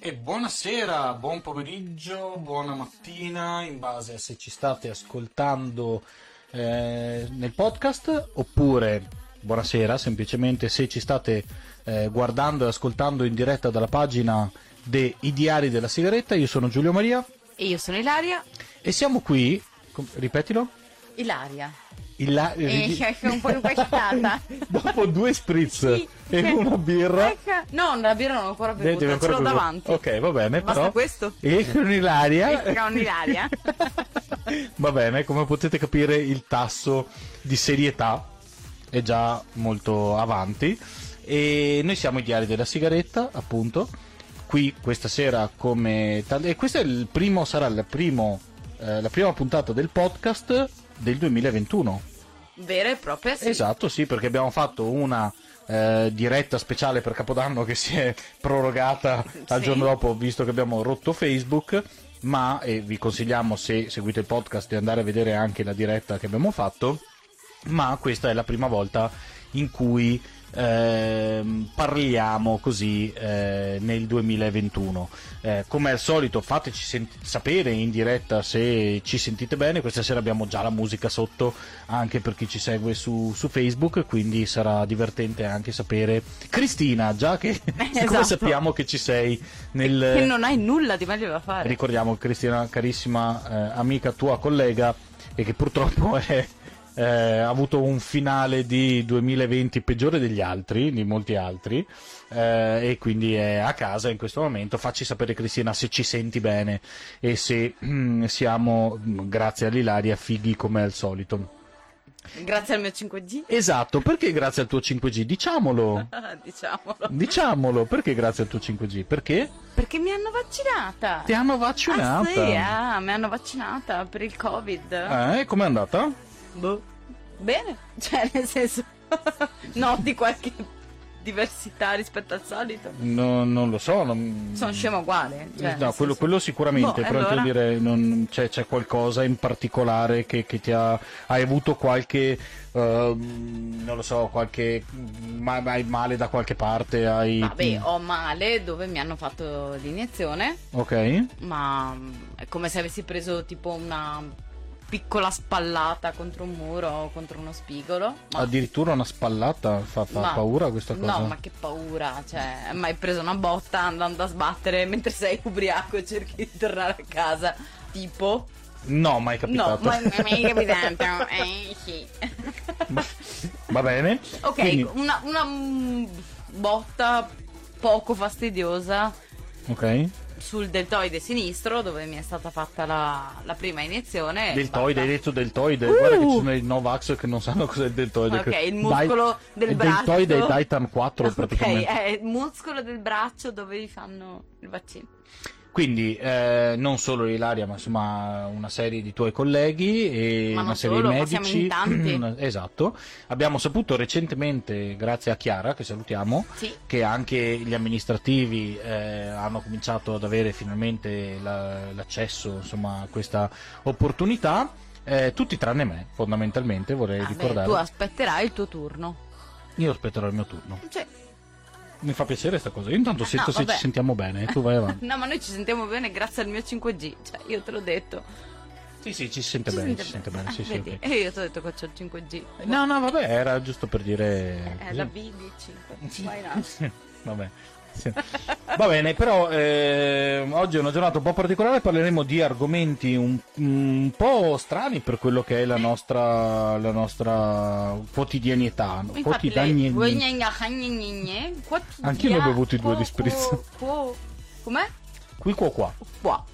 E buonasera, buon pomeriggio, buona mattina, in base a se ci state ascoltando eh, nel podcast oppure buonasera, semplicemente se ci state eh, guardando e ascoltando in diretta dalla pagina dei Diari della Sigaretta. Io sono Giulio Maria E io sono Ilaria. e siamo qui, ripetilo, Ilaria. Ila- E sono un po' impacciata. dopo due spritz Sì. e una birra. No, la birra non ho ancora Devi bevuta, ancora ce l'ho davanti. Ok, va bene. Basta però... questo? E con Ilaria. E con Ilaria. Va bene, come potete capire il tasso di serietà è già molto avanti e noi siamo i diari della sigaretta, appunto. Qui questa sera come tal- e questo è il primo sarà il primo eh, la prima puntata del podcast del 2021. Vera e propria, sì. Esatto, sì, perché abbiamo fatto una eh, diretta speciale per Capodanno che si è prorogata al Sì. giorno dopo, visto che abbiamo rotto Facebook. Ma e vi consigliamo, se seguite il podcast, di andare a vedere anche la diretta che abbiamo fatto. Ma questa è la prima volta in cui ehm, parliamo così eh, nel 2021. Eh, come al solito, fateci sent- sapere in diretta se ci sentite bene. Questa sera abbiamo già la musica sotto anche per chi ci segue su, su Facebook, quindi sarà divertente anche sapere. Cristina, già che esatto. sappiamo che ci sei nel. Che non hai nulla di meglio da fare. Ricordiamo Cristina, carissima eh, amica tua collega, e che purtroppo è, eh, ha avuto un finale di 2020 peggiore degli altri, di molti altri, eh, e quindi è a casa in questo momento. Facci sapere, Cristina, se ci senti bene e se mm, siamo, mm, grazie all'Ilaria, fighi come al solito. Grazie al mio 5G. Esatto, perché grazie al tuo 5G? Diciamolo. Diciamolo. Diciamolo, perché grazie al tuo 5G? Perché Perché mi hanno vaccinata. ti hanno vaccinata. Ah, sì, ah, mi hanno vaccinata per il Covid. Eh, com'è andata? Boh. Bene, cioè nel senso noti qualche diversità rispetto al solito. No, non lo so. non- Sono scema uguale. Cioè, no, quello, quello sicuramente, Boh, però allora? dire, non- c'è, c'è qualcosa in particolare che, che ti ha. Hai avuto qualche. ehm, non lo so, qualche. ma- Hai male da qualche parte? Hai. Vabbè, ho male dove mi hanno fatto l'iniezione, Ok. ma mm, è come se avessi preso tipo una piccola spallata contro un muro o contro uno spigolo. Ma, Addirittura una spallata fa, fa ma- paura questa cosa. No, ma che paura, cioè, mai preso una botta andando a sbattere mentre sei ubriaco e cerchi di tornare a casa, tipo... No, mai capitato. No, ma ma mi è capitato, eh sì. Va bene. Ok, Quindi- una, una mm, botta poco fastidiosa ok. Sul deltoide sinistro dove mi è stata fatta la, la prima iniezione. Deltoide, hai detto deltoide. Uh! Guarda che ci sono i Novax che non sanno cos'è il deltoide. Ok, che- il muscolo del il braccio. deltoide è Titan 4 Ok, praticamente. è il muscolo del braccio dove vi fanno il vaccino. Quindi eh, non solo Ilaria, ma insomma una serie di tuoi colleghi e una serie solo, di medici. esatto. Abbiamo saputo recentemente, grazie a Chiara, che salutiamo, Sì. che anche gli amministrativi eh, hanno cominciato ad avere finalmente la- l'accesso insomma, a questa opportunità. Eh, tutti tranne me, fondamentalmente, vorrei Vabbè, ricordare. tu aspetterai il tuo turno. Io aspetterò il mio turno. Cioè, Mi fa piacere questa cosa. Io intanto sento no, se vabbè. ci sentiamo bene. Tu vai avanti. no, ma noi ci sentiamo bene grazie al mio 5G. Cioè, io te l'ho detto. sì, sì, ci si sente Ci bene. sente Ci sente bene. bene. Sì, Ah, sì, vedi? ok. E io ti ho detto che c'ho il 5G. No, no, vabbè, era giusto per dire. È così. la BD5. Why not? Vabbè. Va bene, però eh, oggi è una giornata un po' particolare, parleremo di argomenti un, un po' strani per quello che è la nostra, la nostra quotidianità. Lei... Anch'io ne ho bevuti due di spritz. Com'è? Qui qua qua. Qua.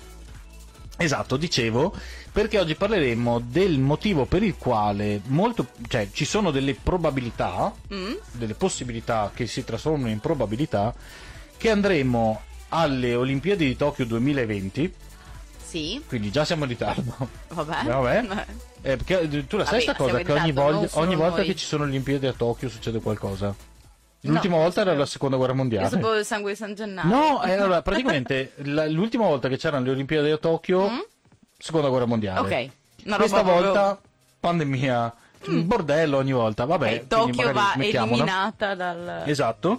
Esatto, dicevo, perché oggi parleremo del motivo per il quale molto, cioè, ci sono delle probabilità, Mm? delle possibilità che si trasformano in probabilità, che andremo alle Olimpiadi di Tokyo 2020, Sì. quindi già siamo in ritardo. Vabbè. Vabbè. Eh, perché tu la sai sta cosa? Che ogni, voglia- ogni volta noi. che ci sono le Olimpiadi a Tokyo succede qualcosa. L'ultima No, volta era la seconda guerra mondiale. sapevo il sangue di San Gennaro. No, eh, allora, praticamente la- l'ultima volta che c'erano le Olimpiadi a Tokyo, Mm? seconda guerra mondiale. Ok. Una Questa proprio- volta pandemia Un bordello ogni volta, vabbè. Eh, quindi Tokyo va eliminata dal... Esatto,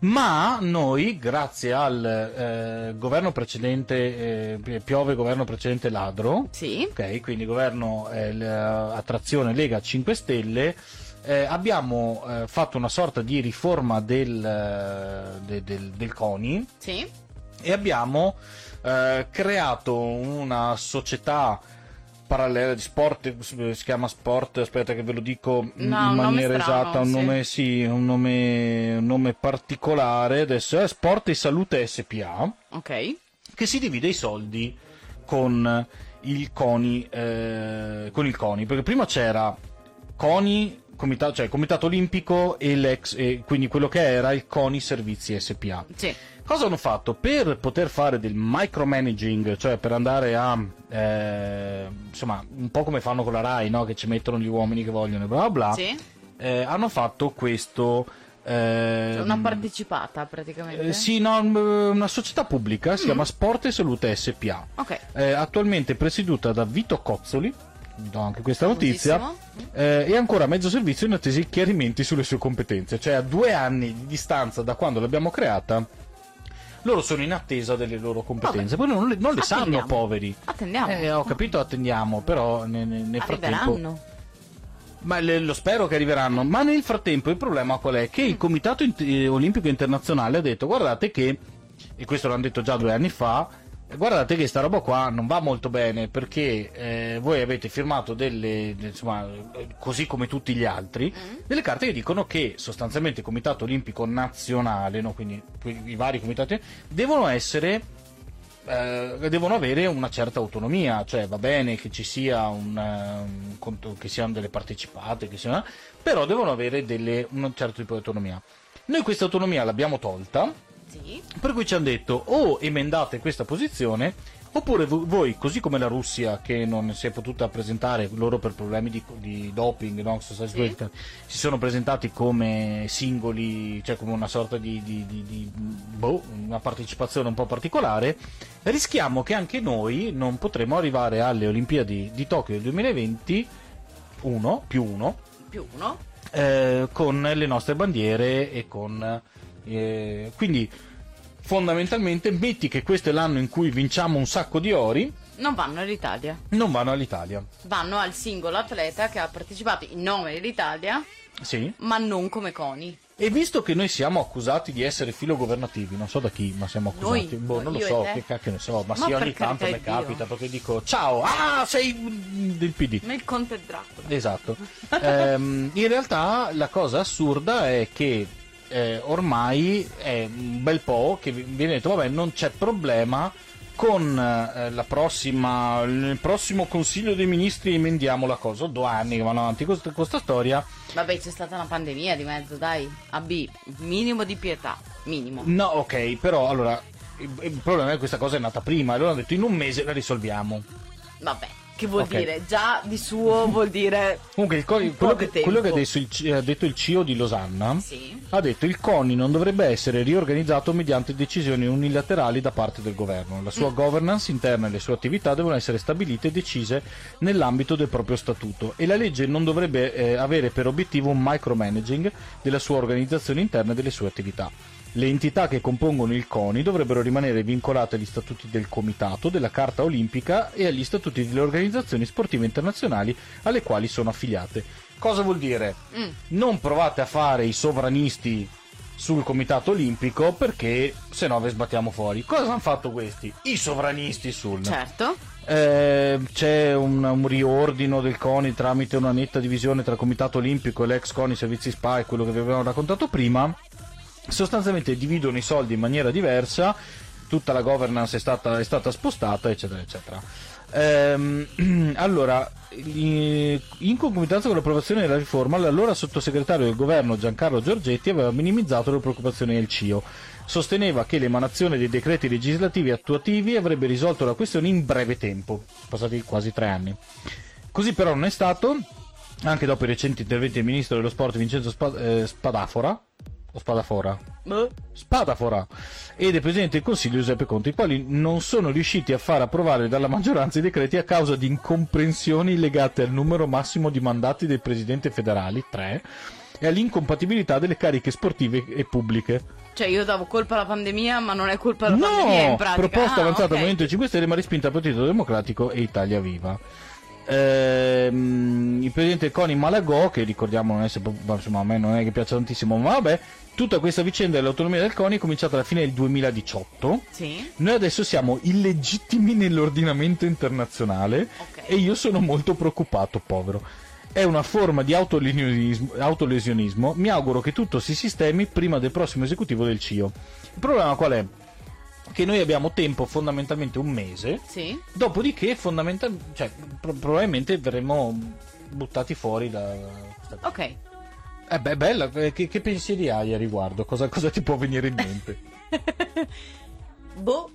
ma noi, grazie al eh, governo precedente, eh, piove governo precedente ladro, Sì, ok, quindi governo eh, l- attrazione Lega 5 Stelle, eh, abbiamo eh, fatto una sorta di riforma del, eh, de- del, del CONI sì. e abbiamo eh, creato una società parallela di sport si chiama sport aspetta che ve lo dico in No, nome maniera strano, esatta un nome sì un nome, un nome particolare adesso è sport e salute SPA Ok. che si divide i soldi con il CONI eh, con il CONI perché prima c'era CONI comitato, cioè comitato olimpico e l'ex e quindi quello che era il CONI Servizi SPA Sì. Cosa hanno fatto? Per poter fare del micromanaging, cioè per andare a eh, insomma, un po' come fanno con la Rai, no? che ci mettono gli uomini che vogliono, bla bla bla, Sì. eh, hanno fatto questo. eh, una partecipata praticamente. eh, sì, no, una società pubblica, si chiama Sport e Salute SPA. Ok. eh, attualmente presieduta da Vito Cozzoli, do anche questa notizia, Famosissimo. eh, e ancora a mezzo servizio in attesa di chiarimenti sulle sue competenze, cioè a due anni di distanza da quando l'abbiamo creata. Loro sono in attesa delle loro competenze, poi non le, non le sanno, poveri. Attendiamo. Eh, ho capito, attendiamo, però ne- ne- nel frattempo. Ma le- lo spero che arriveranno. Ma nel frattempo il problema qual è? Che il Comitato Int- eh, Olimpico Internazionale ha detto: guardate che, e questo l'hanno detto già due anni fa, guardate che sta roba qua non va molto bene perché eh, voi avete firmato delle, de- insomma, così come tutti gli altri, delle carte che dicono che sostanzialmente il Comitato Olimpico Nazionale, no, quindi i vari comitati, devono essere eh, devono avere una certa autonomia, cioè va bene che ci sia un, eh, un conto- che siano delle partecipate, che siano, però devono avere delle, un certo tipo di autonomia. Noi questa autonomia l'abbiamo tolta, Sì. per cui ci hanno detto o emendate questa posizione oppure vo- voi, così come la Russia che non si è potuta presentare loro per problemi di, di doping, no? Sì. si sono presentati come singoli, cioè come una sorta di, di- di- boh, una partecipazione un po' particolare, rischiamo che anche noi non potremo arrivare alle Olimpiadi di Tokyo del 2020 1 più 1 Più uno. eh, con le nostre bandiere e con eh, quindi fondamentalmente metti che questo è l'anno in cui vinciamo un sacco di ori Non vanno all'Italia. non vanno all'Italia Vanno al singolo atleta che ha partecipato in nome dell'Italia, sì ma non come CONI. e visto che noi siamo accusati di essere filogovernativi non so da chi ma siamo accusati Noi? boh, non lo so che cacchio ne so ma, Ma sì ogni tanto mi capita perché dico ciao ah sei del PD Nel Conte Dracula. Esatto. Ehm, in realtà la cosa assurda è che eh, ormai è un bel po' che vi- viene detto vabbè non c'è problema con eh, la prossima nel prossimo consiglio dei ministri emendiamo la cosa due anni che vanno avanti con con questa storia Vabbè, c'è stata una pandemia di mezzo, dai. AB, minimo di pietà. Minimo. no ok però allora il, il problema è che questa cosa è nata prima e loro hanno detto in un mese la risolviamo Vabbè, che vuol Ok. dire? Già di suo vuol dire... comunque co- quello, che, quello che adesso il ha detto il CEO di Losanna Sì. ha detto il CONI non dovrebbe essere riorganizzato mediante decisioni unilaterali da parte del governo. La sua governance interna e le sue attività devono essere stabilite e decise nell'ambito del proprio statuto e la legge non dovrebbe eh, avere per obiettivo un micromanaging della sua organizzazione interna e delle sue attività. Le entità che compongono il CONI dovrebbero rimanere vincolate agli statuti del Comitato, della Carta Olimpica e agli statuti delle organizzazioni sportive internazionali alle quali sono affiliate. Cosa vuol dire? Mm. non provate a fare i sovranisti sul comitato olimpico perché se no ve sbattiamo fuori. Cosa hanno fatto questi? I sovranisti sul. Certo. Eh, c'è un, un riordino del CONI tramite una netta divisione tra comitato olimpico e l'ex CONI servizi SPA e quello che vi avevamo raccontato prima. Sostanzialmente dividono i soldi in maniera diversa, tutta la governance è stata, è stata spostata, eccetera, eccetera. Ehm, allora, in concomitanza con l'approvazione della riforma, l'allora sottosegretario del governo Giancarlo Giorgetti aveva minimizzato le preoccupazioni del CIO. Sosteneva che l'emanazione dei decreti legislativi attuativi avrebbe risolto la questione in breve tempo, passati quasi tre anni. Così però non è stato, anche dopo i recenti interventi del ministro dello sport Vincenzo eh, Spadafora, o Spadafora, Boh. Spadafora ed è Presidente del Consiglio Giuseppe Conte, i quali non sono riusciti a far approvare dalla maggioranza i decreti a causa di incomprensioni legate al numero massimo di mandati dei Presidenti federali, 3, e all'incompatibilità delle cariche sportive e pubbliche. Cioè, io davo colpa alla pandemia, ma non è colpa della pandemia in No! pratica. Proposta Ah, avanzata ok. dal Movimento 5 Stelle ma respinta dal Partito Democratico e Italia Viva. Ehm, il presidente Coni Malagò, che ricordiamo non è insomma a me non è che piace tantissimo, ma vabbè, tutta questa vicenda dell'autonomia del Coni è cominciata alla fine del 2018. Sì, Noi adesso siamo illegittimi nell'ordinamento internazionale ok. e io sono molto preoccupato, povero. È una forma di autolesionismo, autolesionismo. Mi auguro che tutto si sistemi prima del prossimo esecutivo del CIO. Il problema qual è? Che noi abbiamo tempo fondamentalmente un mese, Sì. dopodiché fondamental- cioè, pro- probabilmente verremo buttati fuori da... Ok. Eh beh, bella, eh, che, che pensieri hai a riguardo? Cosa, cosa ti può venire in mente? boh.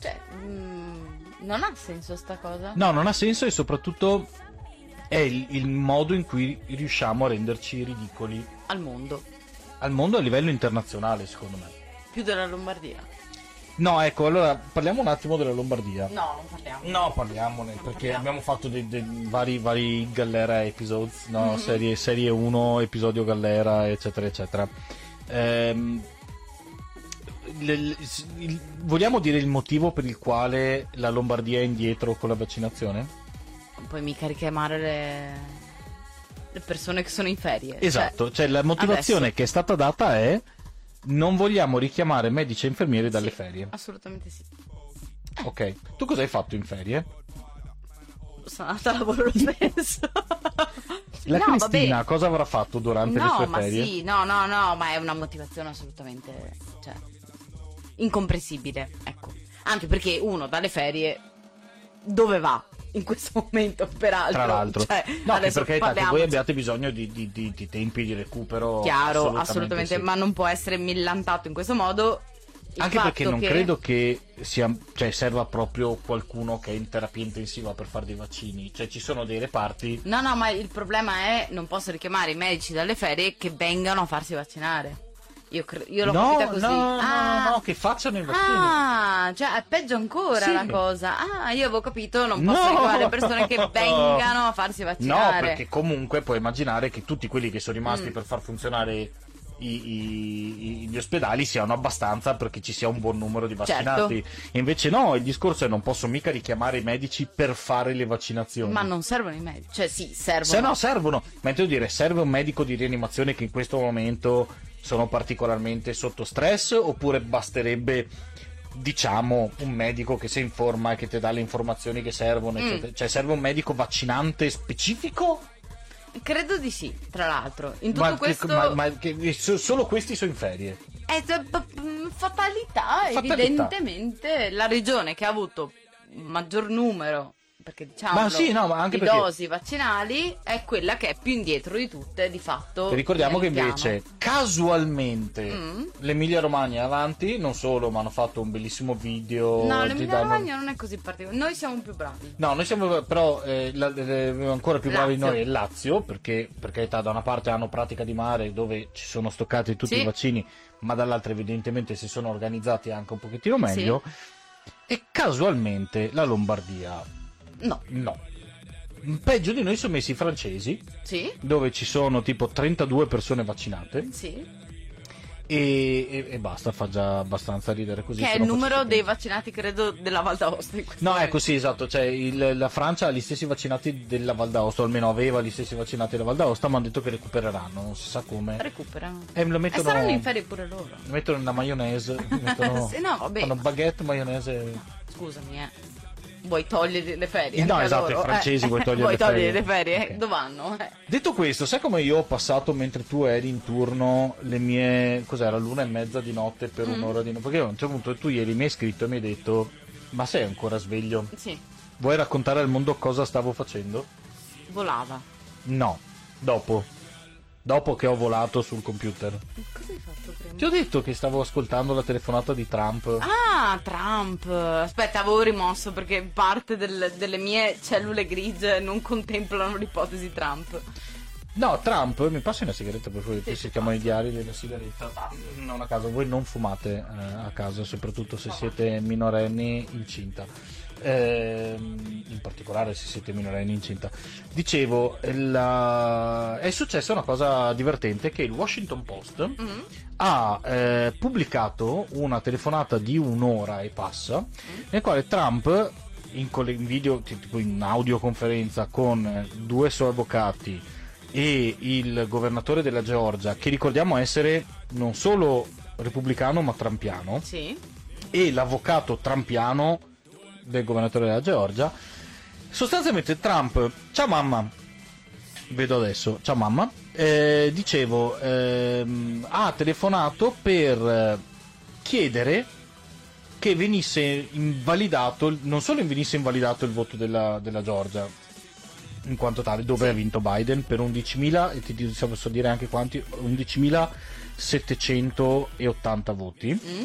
Cioè, mm, non ha senso sta cosa. No, non ha senso e soprattutto è il, il modo in cui riusciamo a renderci ridicoli Al mondo. al mondo a livello internazionale, secondo me. Più della Lombardia. No, ecco, allora parliamo un attimo della Lombardia. No, non parliamo. No, parliamone, Non perché parliamo. abbiamo fatto dei, dei vari, vari Gallera episodes, no? Mhm. serie, serie 1, episodio Gallera, eccetera, eccetera. Ehm, le- le- il- vogliamo dire il motivo per il quale la Lombardia è indietro con la vaccinazione? Puoi mica richiamare le... le persone che sono in ferie. Esatto, cioè la motivazione adesso- che è stata data è non vogliamo richiamare medici e infermieri dalle Sì. ferie. Assolutamente sì. Ok, tu cosa hai fatto in ferie? Sono andata a lavoro lo stesso. La no, Cristina vabbè. cosa avrà fatto durante le No, sue ma ferie? sì, no, no, no, ma è una motivazione assolutamente, cioè, incomprensibile, ecco. Anche perché uno dalle ferie dove va in questo momento, peraltro? Tra l'altro, Cioè, no, che adesso per carità che voi abbiate bisogno di, di- di- di tempi di recupero. Chiaro, assolutamente, sì. ma non può essere millantato in questo modo. il Anche perché non che- credo che sia, cioè, serva proprio qualcuno che è in terapia intensiva per fare dei vaccini. Cioè, ci sono dei reparti. No, no, ma il problema è non posso richiamare i medici dalle ferie che vengano a farsi vaccinare. Io, cre- io l'ho no, capita così. no, no, ah, no, no, che facciano i vaccini. Ah, cioè è peggio ancora Sì. la cosa. Ah, io avevo capito, non posso No! le persone che vengano a farsi No, vaccinare. perché comunque puoi immaginare che tutti quelli che sono rimasti Mm. per far funzionare i- i- i- gli ospedali siano abbastanza perché ci sia un buon numero di vaccinati. Certo. Invece no, il discorso è non posso mica richiamare i medici per fare le vaccinazioni. Ma non servono i medici. Cioè, sì, servono. Se no servono, ma intendo dire, serve un medico di rianimazione che in questo momento sono particolarmente sotto stress oppure basterebbe diciamo un medico che si informa e che ti dà le informazioni che servono, Mm. Cioè serve un medico vaccinante specifico? Credo di sì, tra l'altro. In tutto Ma, che- questo ma- ma che- so- solo questi sono in ferie. è p- fatalità, Fatalità. evidentemente. La regione che ha avuto maggior numero, perché diciamo, Ma sì, no, ma anche di perché- dosi vaccinali è quella che è più indietro di tutte, di fatto. Ricordiamo che nel piano. invece casualmente Mm. l'Emilia Romagna è avanti, non solo, ma hanno fatto un bellissimo video. No, l'Emilia Romagna non è così particolare. Noi siamo più bravi. No, noi siamo però eh, la- eh, ancora più bravi Lazio. noi è Lazio, perché per carità da una parte hanno pratica di mare dove ci sono stoccati tutti Sì. i vaccini, ma dall'altra evidentemente si sono organizzati anche un pochettino meglio. E casualmente la Lombardia No, no. Peggio di noi sono messi i francesi, sì, dove ci sono tipo 32 persone vaccinate sì. e, e- e basta, fa già abbastanza ridere così. che è il no numero dei vaccinati, credo, della Val d'Aosta. No, ecco sì, esatto, cioè il- la Francia ha gli stessi vaccinati della Val d'Aosta, o almeno aveva gli stessi vaccinati della Val d'Aosta, ma hanno detto che recupereranno, non si sa come. Recuperano. E lo E mettono, saranno in ferie pure loro. lo mettono nella maionese, mettono, Sì, no, vabbè. fanno baguette, maionese... Scusami, eh. Vuoi togliere le ferie? No, anche a esatto, loro? i francesi Eh, vuoi togliere vuoi le ferie? togliere le ferie? Ok. Dove vanno? Eh. Detto questo, sai come io ho passato mentre tu eri in turno le mie... cos'era, l'una e mezza di notte per Mm. un'ora di notte? Perché a un certo punto tu ieri mi hai scritto e mi hai detto, ma sei ancora sveglio? Sì, Vuoi raccontare al mondo cosa stavo facendo? volava. No, dopo. Dopo che ho volato sul computer. Cosa hai fatto prima? Ti ho detto che stavo ascoltando la telefonata di Trump. Ah, Trump. Aspetta, avevo rimosso perché parte del- delle mie cellule grigie non contemplano l'ipotesi Trump. No, Trump, mi passi una sigaretta per favore, Sì, si chiamano i diari della sigaretta. Non a caso, voi non fumate eh, a casa, soprattutto se siete minorenni incinta. Ehm, in particolare se siete minorenni incinta. Dicevo, la- è successa una cosa divertente che il Washington Post Mhm. ha eh, pubblicato una telefonata di un'ora e passa, nel quale Trump in, coll- in video, tipo in audioconferenza con eh, due suoi avvocati e il governatore della Georgia, che ricordiamo essere non solo repubblicano ma trampiano, Sì. e l'avvocato trampiano del governatore della Georgia. Sostanzialmente Trump, ciao mamma, vedo adesso, ciao mamma, eh, dicevo, ehm, ha telefonato per eh, chiedere che venisse invalidato, non solo venisse invalidato il voto della, della Georgia, in quanto tale, dove ha vinto Biden per 11.000, e ti posso dire anche quanti, 11.780 voti Mm?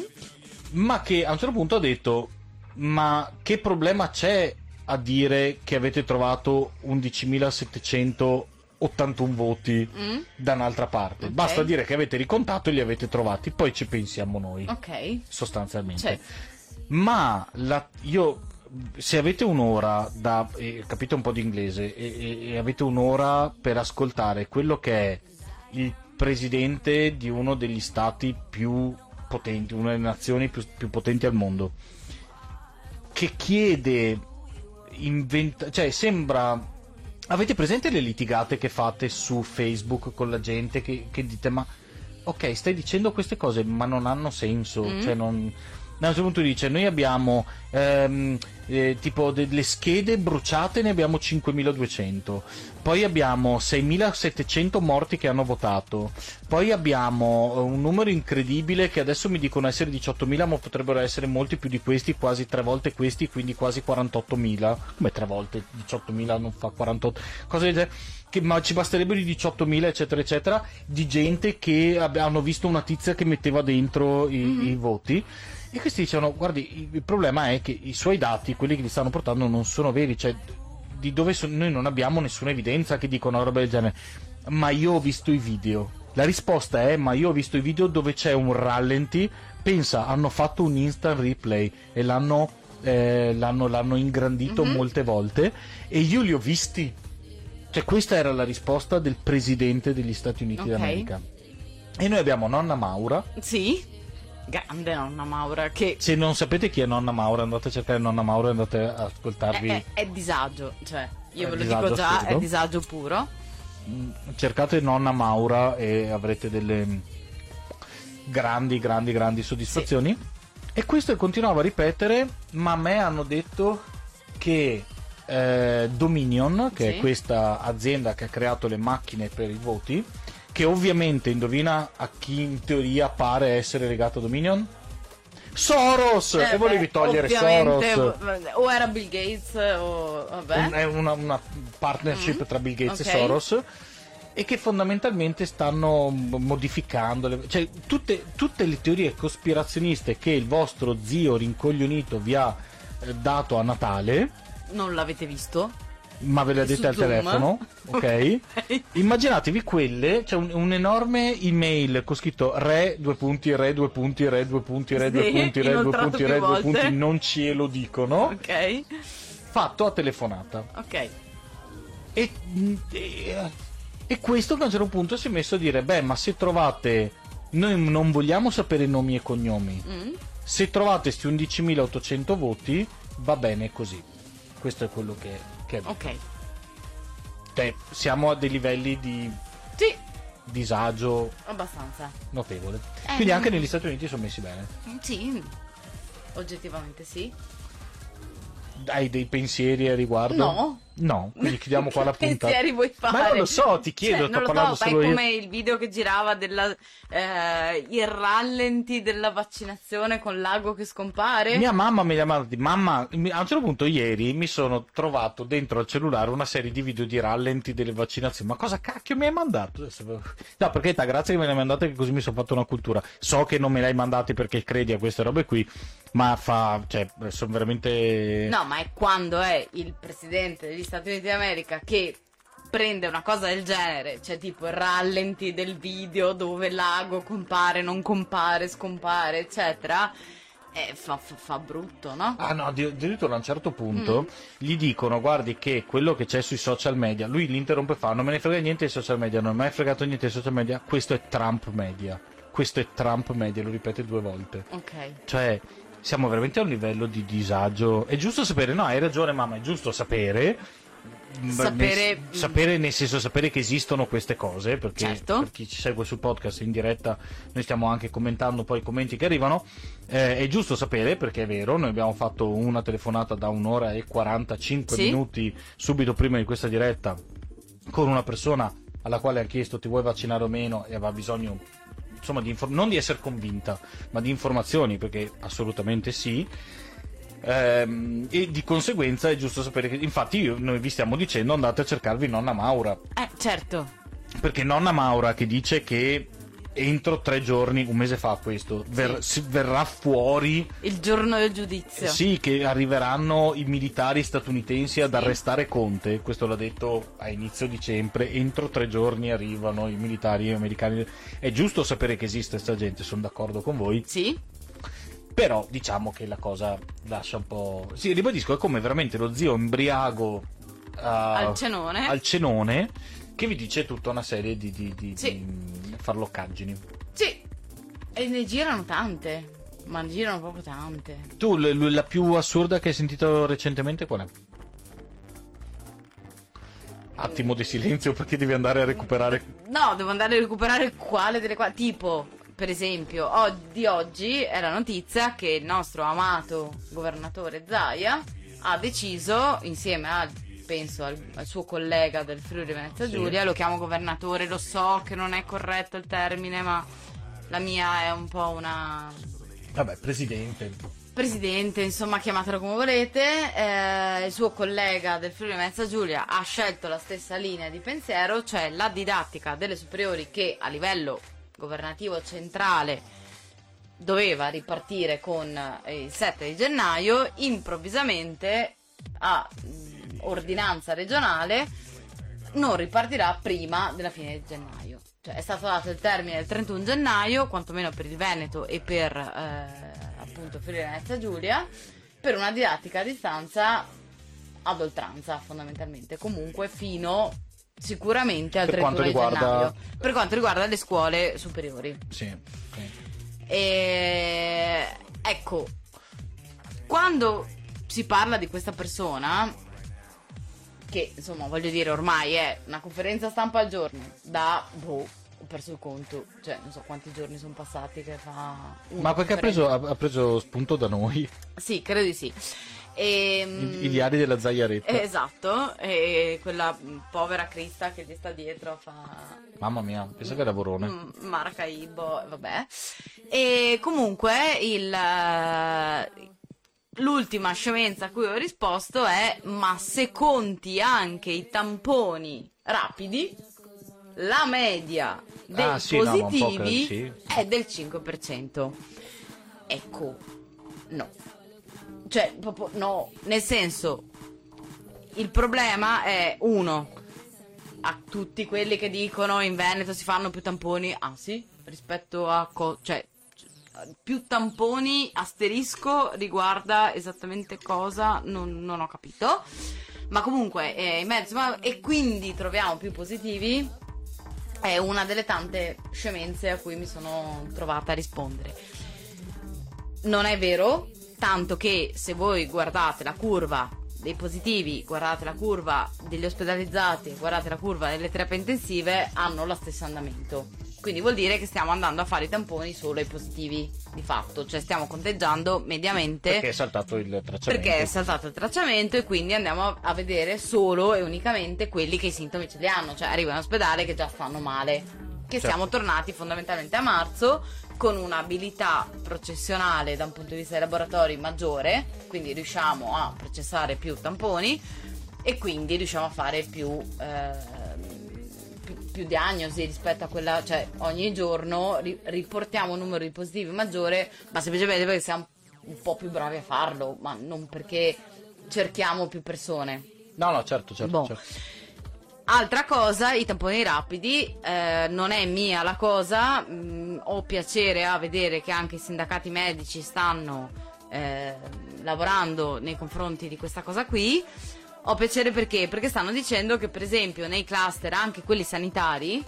ma che a un certo punto ha detto ma che problema c'è a dire che avete trovato 11.781 voti Mm? da un'altra parte Ok. basta dire che avete ricontato e li avete trovati poi ci pensiamo noi Ok. sostanzialmente Cioè. ma la- io se avete un'ora da eh, capite un po' di inglese e, e- e avete un'ora per ascoltare quello che è il presidente di uno degli stati più potenti, una delle nazioni più, più potenti al mondo, che chiede, inventa- cioè sembra... Avete presente le litigate che fate su Facebook con la gente che, che dite ma ok stai dicendo queste cose ma non hanno senso, Mm. cioè non... Da un certo punto dice noi abbiamo ehm, eh, tipo delle schede bruciate ne abbiamo 5200 poi abbiamo 6700 morti che hanno votato. Poi abbiamo eh, un numero incredibile che adesso mi dicono essere 18.000 ma potrebbero essere molti più di questi quasi tre volte questi quindi quasi 48.000 come tre volte? 18.000 non fa 48 cose del genere che, ma ci basterebbero i 18.000 eccetera eccetera di gente che ab- hanno visto una tizia che metteva dentro i, Mhm. i voti e questi dicevano guardi il- problema è che i suoi dati quelli che li stanno portando non sono veri cioè di dove sono noi non abbiamo nessuna evidenza che dicono una roba del genere ma io ho visto i video la risposta è ma io ho visto i video dove c'è un rallenti pensa hanno fatto un instant replay e l'hanno eh, l'hanno, l'hanno ingrandito Mhm. molte volte e io li ho visti cioè questa era la risposta del presidente degli Stati Uniti Ok. d'America e noi abbiamo nonna Maura Sì. Grande nonna Maura che se non sapete chi è nonna Maura andate a cercare nonna Maura e andate a è, ascoltarvi è- è disagio, cioè io È ve lo dico già, assurdo. è disagio puro. Mm, cercate nonna Maura e avrete delle grandi grandi grandi soddisfazioni e questo continuava a ripetere ma a me hanno detto che eh, Dominion che Sì. è questa azienda che ha creato le macchine per i voti che ovviamente indovina a chi in teoria pare essere legato a Dominion Soros Eh, e volevi beh, togliere Soros v- O era Bill Gates o vabbè. è una, una partnership Mm, tra Bill Gates ok. e Soros e che fondamentalmente stanno modificando le, cioè tutte, tutte le teorie cospirazioniste che il vostro zio rincoglionito vi ha eh, dato a Natale Non l'avete visto? Ma ve le ha dette al Zoom? telefono ok immaginatevi quelle c'è un, un enorme email con scritto re due punti re due punti re due punti re due punti re due punti re due punti non ce lo dicono Ok. fatto a telefonata Ok. E, e, e questo che a un certo punto si è messo a dire: Beh, ma se trovate. Noi non vogliamo sapere nomi e cognomi. Mm. Se trovate sti 11.800 voti, va bene così. Questo è quello che, che è. Ok. Cioè, siamo a dei livelli di Sì, disagio abbastanza. notevole. Eh, Quindi anche negli Stati Uniti sono messi bene. Sì. Oggettivamente sì. Hai dei pensieri a riguardo? No. No, quindi chiudiamo qua la Che puntata. pensieri vuoi fare? Ma non lo so, ti chiedo, Cioè, non lo so, solo io. come il video che girava della eh, il rallenti della vaccinazione con l'ago che scompare. Mia mamma mi ha mandato, mamma, a un certo punto ieri mi sono trovato dentro al cellulare una serie di video di rallenti delle vaccinazioni. Ma cosa cacchio mi hai mandato? No, perché ta, grazie che me le hai mandate che così mi sono fatto una cultura. So che non me le hai mandate perché credi a queste robe qui, ma fa, cioè, sono veramente... No, ma è quando è il presidente degli Stati Uniti d'America che prende una cosa del genere, cioè tipo il rallenti del video dove l'ago compare, non compare, scompare, eccetera, eh, fa, fa- fa brutto, no? Ah no, addi- addirittura a un certo punto Mm. gli dicono guardi che quello che c'è sui social media, lui li interrompe e fa non me ne frega niente dei social media, non mi è mai fregato niente dei social media, questo è Trump media, questo è Trump media, lo ripete due volte. Ok. Cioè, siamo veramente a un livello di disagio. È giusto sapere, no, hai ragione mamma, è giusto sapere. Sapere- nel, sapere nel senso sapere che esistono queste cose perché Certo. per chi ci segue sul podcast in diretta noi stiamo anche commentando poi i commenti che arrivano Eh, è giusto sapere perché è vero noi abbiamo fatto una telefonata da un'ora e 45 Sì. minuti subito prima di questa diretta con una persona alla quale ha chiesto ti vuoi vaccinare o meno e aveva bisogno insomma di infor- non di essere convinta ma di informazioni perché assolutamente sì Ehm, e di conseguenza è giusto sapere che infatti io- noi vi stiamo dicendo andate a cercarvi nonna Maura Eh, certo. perché nonna Maura che dice che entro tre giorni un mese fa questo ver- si- verrà fuori Il giorno del giudizio. sì, che arriveranno i militari statunitensi ad Sì. arrestare Conte, questo l'ha detto a inizio dicembre, entro tre giorni arrivano i militari americani. È giusto sapere che esiste questa gente, sono d'accordo con voi, Sì? però diciamo che la cosa lascia un po'... Sì, ribadisco, è come veramente lo zio embriago a- Al cenone. al cenone che vi dice tutta una serie di, di, di- Sì. di farloccaggini. Sì. E ne girano tante. Ma ne girano proprio tante. Tu, l- l- la più assurda che hai sentito recentemente qual è? Attimo di silenzio perché devi andare a recuperare. No, devo andare a recuperare quale delle quali. Tipo, per esempio, di oggi è la notizia che il nostro amato governatore Zaia ha deciso, insieme a, penso, al, al suo collega del Friuli Venezia Sì. Giulia, lo chiamo governatore, lo so che non è corretto il termine, ma la mia è un po' una Vabbè, presidente. presidente, insomma, chiamatelo come volete, eh, il suo collega del Friuli Venezia Giulia ha scelto la stessa linea di pensiero, cioè la didattica delle superiori che a livello governativo centrale doveva ripartire con eh, il 7 di gennaio, improvvisamente a mh, ordinanza regionale non ripartirà prima della fine di gennaio. Cioè è stato dato il termine del 31 gennaio, quantomeno per il Veneto e per eh, appunto Friuli Venezia Giulia, per una didattica a distanza ad oltranza fondamentalmente, comunque fino sicuramente al Per 31 quanto riguarda- gennaio. Per quanto riguarda le scuole superiori. Sì. sì. E ecco, quando si parla di questa persona, che insomma voglio dire ormai è una conferenza stampa al giorno, da boh, ho perso il conto, cioè non so quanti giorni sono passati che fa... Ma perché ha preso, ha, preso spunto da noi Sì, credo di sì. E, i, i diari della Zagliaretta. Esatto, e quella povera Crista che gli sta dietro fa Mamma mia, pensa che era Vorone. Mm, Maracaibo, vabbè. E comunque il, eh, l'ultima scemenza a cui ho risposto è: ma se conti anche i tamponi rapidi, la media dei Ah, sì, no, positivi che- sì. è del 5%. Ecco, no. Cioè, proprio no, nel senso, il problema è uno, a tutti quelli che dicono in Veneto si fanno più tamponi, ah sì, rispetto a co- cioè più tamponi asterisco riguarda esattamente cosa non, non ho capito ma comunque eh, in mezzo ma- e quindi troviamo più positivi è una delle tante scemenze a cui mi sono trovata a rispondere non è vero, tanto che se voi guardate la curva dei positivi, guardate la curva degli ospedalizzati, guardate la curva delle terapie intensive, hanno lo stesso andamento. Quindi vuol dire che stiamo andando a fare i tamponi solo ai positivi, di fatto, cioè stiamo conteggiando mediamente Perché è saltato il tracciamento. perché è saltato il tracciamento e quindi andiamo a- vedere solo e unicamente quelli che i sintomi ce li hanno, cioè arrivano in ospedale che già stanno male. Che Certo. siamo tornati fondamentalmente a marzo con un'abilità processionale da un punto di vista dei laboratori maggiore, quindi riusciamo a processare più tamponi e quindi riusciamo a fare più, ehm, più, diagnosi rispetto a quella, cioè ogni giorno ri- riportiamo un numero di positivi maggiore, ma semplicemente perché siamo un po' più bravi a farlo, ma non perché cerchiamo più persone. No, no, certo, certo. Boh. certo. Altra cosa, i tamponi rapidi, eh, non è mia la cosa, mh, ho piacere a vedere che anche i sindacati medici stanno eh, lavorando nei confronti di questa cosa qui. Ho piacere perché? Perché stanno dicendo che per esempio nei cluster, anche quelli sanitari,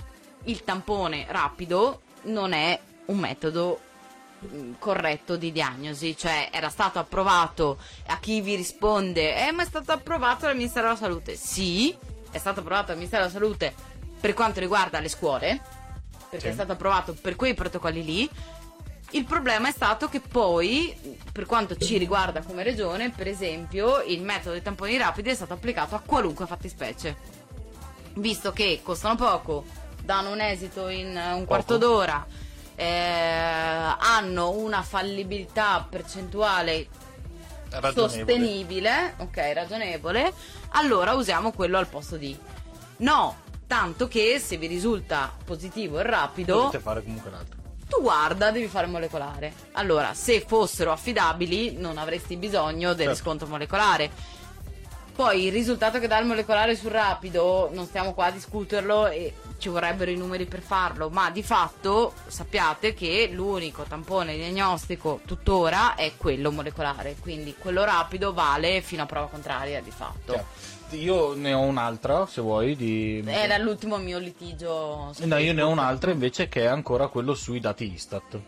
il tampone rapido non è un metodo mh, corretto di diagnosi, cioè era stato approvato a chi vi risponde, eh ma è stato approvato dal Ministero della Salute. Sì, è stato approvato dal Ministero della Salute per quanto riguarda le scuole, perché Sì. è stato approvato per quei protocolli lì. Il problema è stato che poi, per quanto ci riguarda come regione, per esempio, il metodo dei tamponi rapidi è stato applicato a qualunque fattispecie. Visto che costano poco, danno un esito in un quarto d'ora, eh, hanno una fallibilità percentuale sostenibile, ok, ragionevole, allora usiamo quello al posto di. No, tanto che se vi risulta positivo e rapido, Potete fare comunque l'altro. Tu guarda, devi fare molecolare. Allora, se fossero affidabili, non avresti bisogno del Certo. riscontro molecolare. Poi il risultato che dà il molecolare sul rapido, non stiamo qua a discuterlo e ci vorrebbero i numeri per farlo, ma di fatto sappiate che l'unico tampone diagnostico tuttora è quello molecolare, quindi quello rapido vale fino a prova contraria di fatto. Cioè, io ne ho un'altra, se vuoi, di... Era l'ultimo mio litigio. No, io ne ho un'altra invece che è ancora quello sui dati Istat.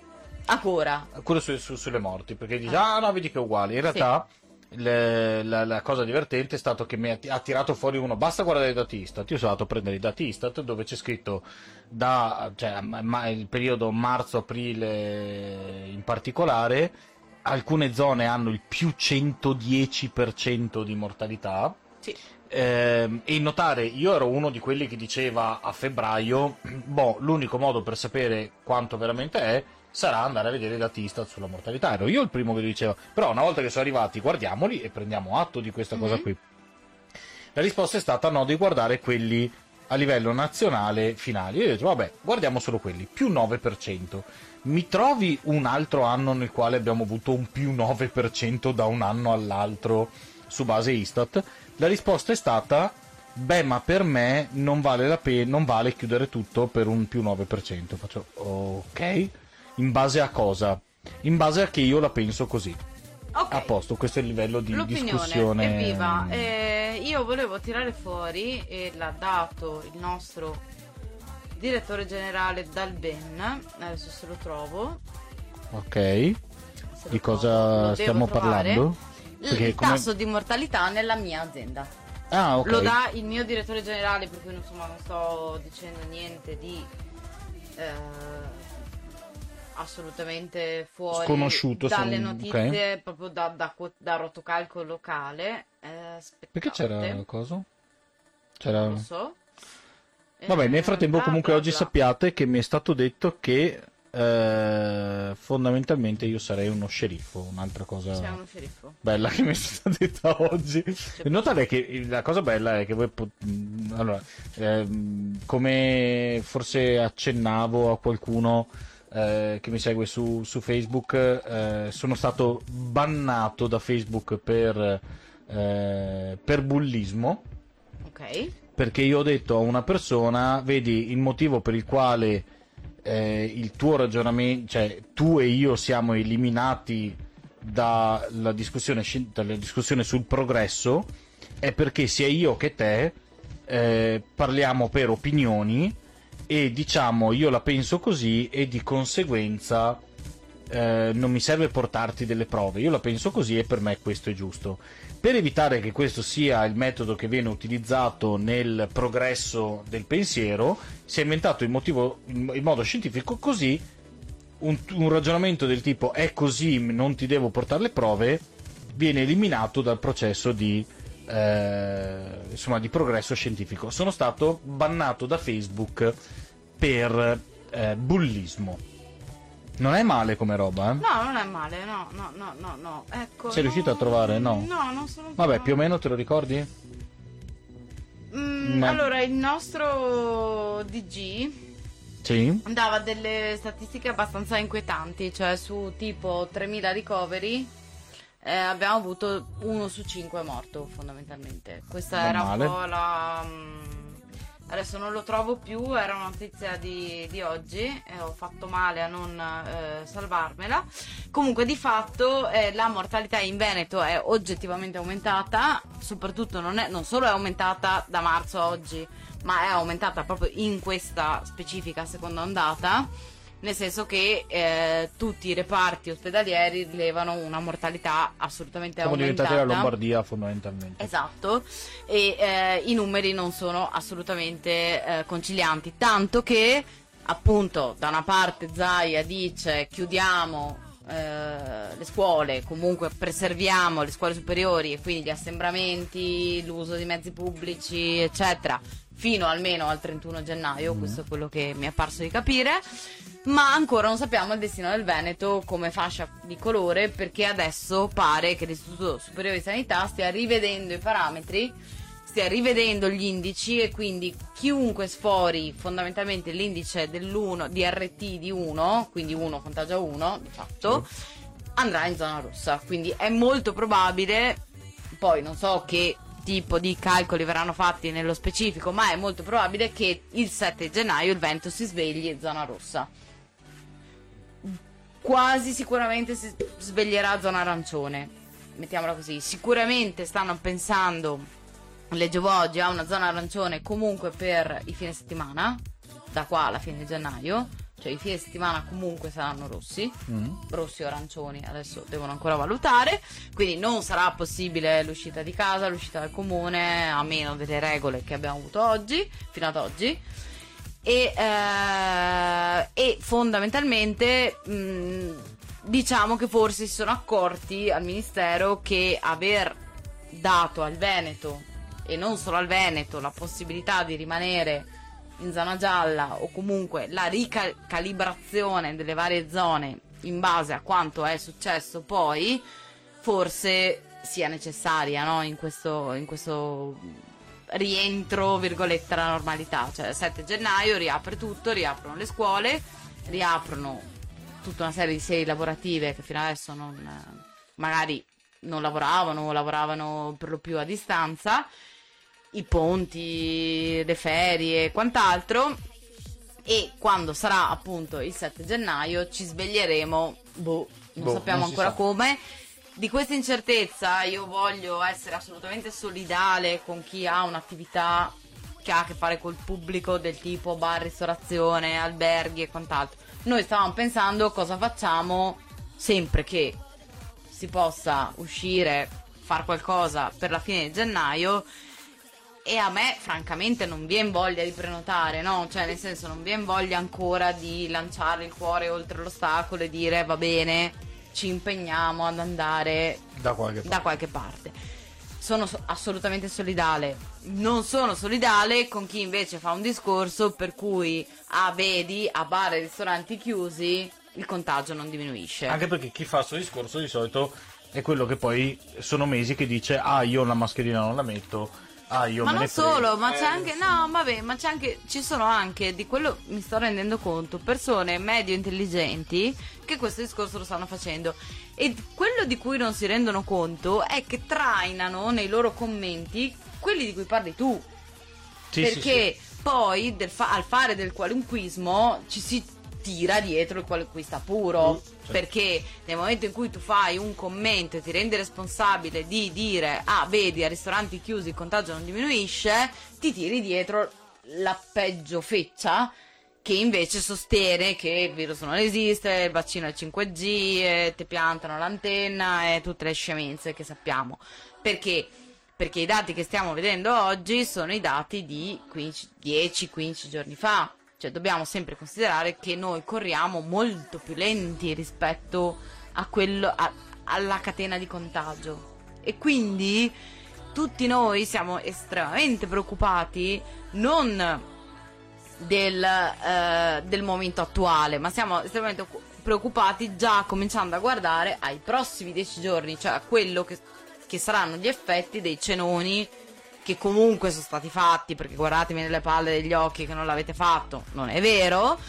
Ancora. Quello su- su- sulle morti, perché dice, ah no, vedi che è uguale. In Sì. realtà le- la, la cosa divertente è stato che mi ha, ha tirato fuori uno, basta guardare i dati Istat. Io sono andato a prendere i dati Istat dove c'è scritto da, cioè, ma- il periodo marzo-aprile in particolare, alcune zone hanno il più 110% di mortalità. Sì. Ehm, e notare, io ero uno di quelli che diceva a febbraio, boh, l'unico modo per sapere quanto veramente è sarà andare a vedere i dati Istat sulla mortalità. Ero io il primo che lo diceva, però una volta che sono arrivati guardiamoli e prendiamo atto di questa cosa Mhm. qui. La risposta è stata no, di guardare quelli a livello nazionale finali. Io ho detto, vabbè, guardiamo solo quelli, più 9%. Mi trovi un altro anno nel quale abbiamo avuto un più 9% da un anno all'altro su base Istat? La risposta è stata, beh, ma per me non vale la pena, non vale chiudere tutto per un più 9%. Faccio, ok, in base a cosa? In base a che io la penso così. Ok. A posto, questo è il livello di L'opinione discussione. è viva. Eh, io volevo tirare fuori, e l'ha dato il nostro direttore generale dal Ben, adesso se lo trovo. Ok, se di trovo, cosa devo stiamo parlando? Il come- tasso di mortalità nella mia azienda. Ah, ok. Lo dà il mio direttore generale, per cui insomma non sto dicendo niente di eh, assolutamente fuori Sconosciuto, dalle son- notizie proprio da, da, da rotocalco locale. Eh. Perché c'era cosa? C'era... Non lo so. Vabbè, Eh, nel frattempo bla, comunque oggi sappiate che mi è stato detto che eh, fondamentalmente io sarei uno sceriffo, un'altra cosa C'è uno sceriffo. bella che mi è stata detta oggi. E Notare che la cosa bella è che voi pot- allora, ehm, come forse accennavo a qualcuno eh, che mi segue su, su Facebook, eh, sono stato bannato da Facebook per, eh, per bullismo Ok. perché io ho detto a una persona, vedi, il motivo per il quale eh, il tuo ragionamento, cioè tu e io siamo eliminati dalla discussione, dalla discussione sul progresso è perché sia io che te eh, parliamo per opinioni e diciamo io la penso così e di conseguenza eh, non mi serve portarti delle prove, io la penso così e per me questo è giusto. Per evitare che questo sia il metodo che viene utilizzato nel progresso del pensiero, si è inventato il, motivo, il modo scientifico così, un, un ragionamento del tipo è così, non ti devo portare le prove, viene eliminato dal processo di, eh, insomma, di progresso scientifico. Sono stato bannato da Facebook per eh, bullismo. Non è male come roba, eh? No, non è male, no, no, no, no, no. Ecco. Sei riuscito a trovare? No. No, non sono Vabbè, più o meno te lo ricordi? Mm, Ma- Allora, il nostro DG Sì. dava delle statistiche abbastanza inquietanti, cioè su tipo 3000 ricoveri eh, abbiamo avuto uno su cinque morto fondamentalmente. Questa Non era male. un po' la, mm, Adesso non lo trovo più, era una notizia di, di oggi e ho fatto male a non eh, salvarmela. Comunque di fatto eh, la mortalità in Veneto è oggettivamente aumentata, soprattutto non, è, non solo è aumentata da marzo a oggi, ma è aumentata proprio in questa specifica seconda ondata nel senso che eh, tutti i reparti ospedalieri rilevano una mortalità assolutamente Siamo aumentata. diventati la Lombardia fondamentalmente. Esatto, e eh, i numeri non sono assolutamente eh, concilianti, tanto che appunto da una parte Zaia dice chiudiamo eh, le scuole, comunque preserviamo le scuole superiori e quindi gli assembramenti, l'uso di mezzi pubblici, eccetera, fino almeno al 31 gennaio, mm. questo è quello che mi è parso di capire ma ancora non sappiamo il destino del Veneto come fascia di colore perché adesso pare che l'Istituto Superiore di Sanità stia rivedendo i parametri, stia rivedendo gli indici e quindi chiunque sfori fondamentalmente l'indice dell'1 di RT di 1, quindi 1 contagia 1 di fatto, andrà in zona rossa. Quindi è molto probabile, poi non so che tipo di calcoli verranno fatti nello specifico, ma è molto probabile che il 7 gennaio il vento si svegli in zona rossa quasi sicuramente si sveglierà a zona arancione. Mettiamola così. Sicuramente stanno pensando, leggevo oggi, a una zona arancione comunque per i fine settimana, da qua alla fine di gennaio. Cioè i fine settimana comunque saranno rossi, mm. rossi o arancioni, adesso devono ancora valutare, quindi non sarà possibile l'uscita di casa, l'uscita dal comune, a meno delle regole che abbiamo avuto oggi, fino ad oggi e, eh, e fondamentalmente mh, mm, diciamo che forse si sono accorti al ministero che aver dato al Veneto e non solo al Veneto la possibilità di rimanere in zona gialla o comunque la ricalibrazione delle varie zone in base a quanto è successo poi forse sia necessaria no? in, questo, in questo rientro, virgolette, alla normalità. Cioè, il 7 gennaio riapre tutto, riaprono le scuole, riaprono tutta una serie di serie lavorative che fino adesso non, magari non lavoravano o lavoravano per lo più a distanza, i ponti, le ferie e quant'altro. E quando sarà appunto il 7 gennaio ci sveglieremo, boh, non boh, sappiamo non ancora sa. come di questa incertezza io voglio essere assolutamente solidale con chi ha un'attività che ha a che fare col pubblico del tipo bar, ristorazione, alberghi e quant'altro. Noi stavamo pensando cosa facciamo sempre che si possa uscire, fare qualcosa per la fine di gennaio e a me francamente non viene voglia di prenotare, no? Cioè nel senso non viene voglia ancora di lanciare il cuore oltre l'ostacolo e dire va bene, ci impegniamo ad andare da qualche parte. Da qualche parte. Sono assolutamente solidale. Non sono solidale con chi invece fa un discorso per cui a ah, vedi a bar e ristoranti chiusi il contagio non diminuisce. Anche perché chi fa questo discorso di solito è quello che poi sono mesi che dice ah io la mascherina non la metto Ah, io ma non solo, ma eh, c'è anche. No, vabbè, ma c'è anche. Ci sono anche, di quello mi sto rendendo conto, persone medio intelligenti che questo discorso lo stanno facendo. E quello di cui non si rendono conto è che trainano nei loro commenti quelli di cui parli tu. Sì, perché sì, sì. poi fa- al fare del qualunquismo ci si tira dietro il qualunquista puro. Mm perché nel momento in cui tu fai un commento e ti rendi responsabile di dire ah vedi a ristoranti chiusi il contagio non diminuisce, ti tiri dietro la peggio feccia che invece sostiene che il virus non esiste, il vaccino è 5G, e ti piantano l'antenna e tutte le scemenze che sappiamo. Perché? Perché i dati che stiamo vedendo oggi sono i dati di 10-15 giorni fa cioè dobbiamo sempre considerare che noi corriamo molto più lenti rispetto a quello, a, alla catena di contagio. E quindi tutti noi siamo estremamente preoccupati non del, eh, del momento attuale, ma siamo estremamente preoccupati già cominciando a guardare ai prossimi dieci giorni, cioè a quello che, che saranno gli effetti dei cenoni che comunque sono stati fatti, perché guardatemi nelle palle degli occhi che non l'avete fatto, non è vero,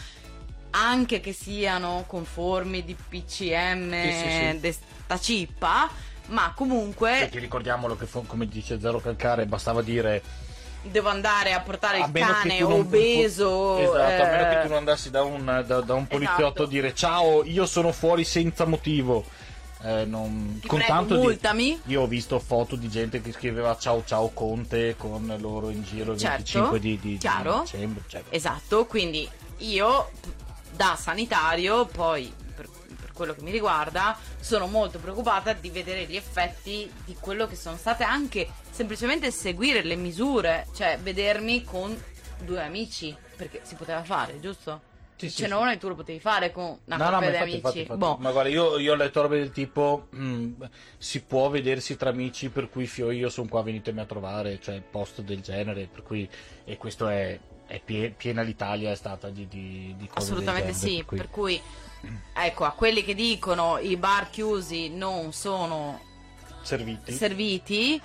anche che siano conformi di PCM sì, sì, sì. sta cippa, ma comunque... Perché ricordiamolo che come dice Zero Calcare bastava dire devo andare a portare A il cane non- obeso. Esatto, a meno eh, che tu non andassi da un, da, da un poliziotto Esatto. a dire ciao, io sono fuori senza motivo. Eh, non- con prego, tanto di- multami. Io ho visto foto di gente che scriveva ciao ciao Conte con loro in giro il Certo, 25 di, di- di dicembre. cioè, Esatto, quindi io da sanitario, poi per, per quello che mi riguarda, sono molto preoccupata di vedere gli effetti di quello che sono state anche semplicemente seguire le misure, cioè vedermi con due amici, perché si poteva fare, giusto? Sì, sì, Cenone tu lo potevi fare con una No, no, coppia ma di infatti, amici. infatti, infatti. Boh. Ma guarda, io, io ho letto robe del tipo: mm, si può vedersi tra amici, per cui fio io sono qua, venitemi a trovare, cioè post del genere. Per cui, e questo è, è pie- piena l'Italia, è stata di, di, di cose Assolutamente genere, sì, per cui- per cui ecco, a quelli che dicono i bar chiusi non sono serviti. serviti,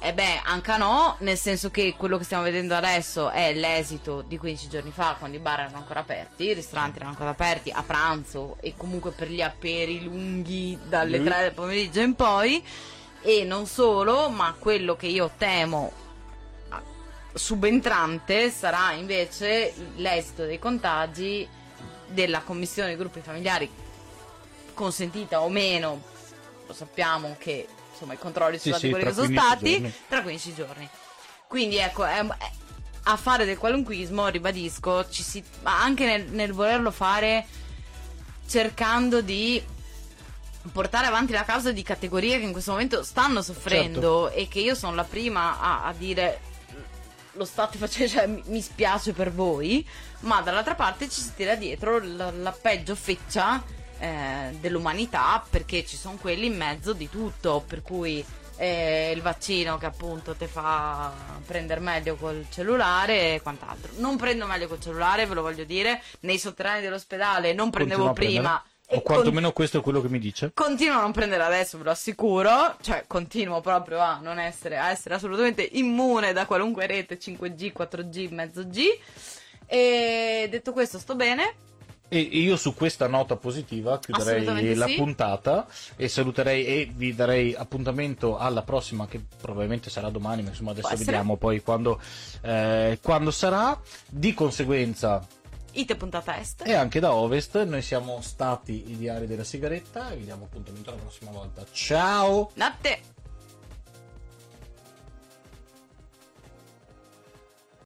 e beh, anche no, nel senso che quello che stiamo vedendo adesso è l'esito di 15 giorni fa, quando i bar erano ancora aperti, i ristoranti erano ancora aperti a pranzo e comunque per gli apperi lunghi dalle Mm. 3 del pomeriggio in poi. E non solo, ma quello che io temo ah, subentrante sarà invece l'esito dei contagi della commissione dei gruppi familiari consentita o meno lo sappiamo che insomma i controlli Sì, sono stati sì, quelli tra che sono 15 stati giorni. tra 15 giorni quindi ecco è- è- a fare del qualunquismo ribadisco ci si, ma anche nel, nel volerlo fare cercando di portare avanti la causa di categorie che in questo momento stanno soffrendo e che io sono la prima a, a dire lo state facendo, cioè mi, mi spiace per voi, ma dall'altra parte ci si tira dietro la, la peggio feccia eh, dell'umanità perché ci sono quelli in mezzo di tutto, per cui eh, il vaccino che appunto ti fa prendere meglio col cellulare e quant'altro. Non prendo meglio col cellulare, ve lo voglio dire, nei sotterranei dell'ospedale non prendevo prima. O quantomeno questo è quello che mi dice. Continuo a non prendere adesso, ve lo assicuro. Cioè, continuo proprio a non essere, a essere assolutamente immune da qualunque rete 5G, 4G, mezzo G. E detto questo, sto bene. E io su questa nota positiva chiuderei la sì. puntata e saluterei e vi darei appuntamento alla prossima che probabilmente sarà domani, ma insomma adesso Può essere. vediamo poi quando, eh, quando sarà. Di conseguenza Ite puntata est. e anche da Ovest noi siamo stati i diari della sigaretta vi diamo appuntamento la prossima volta. Ciao! Notte.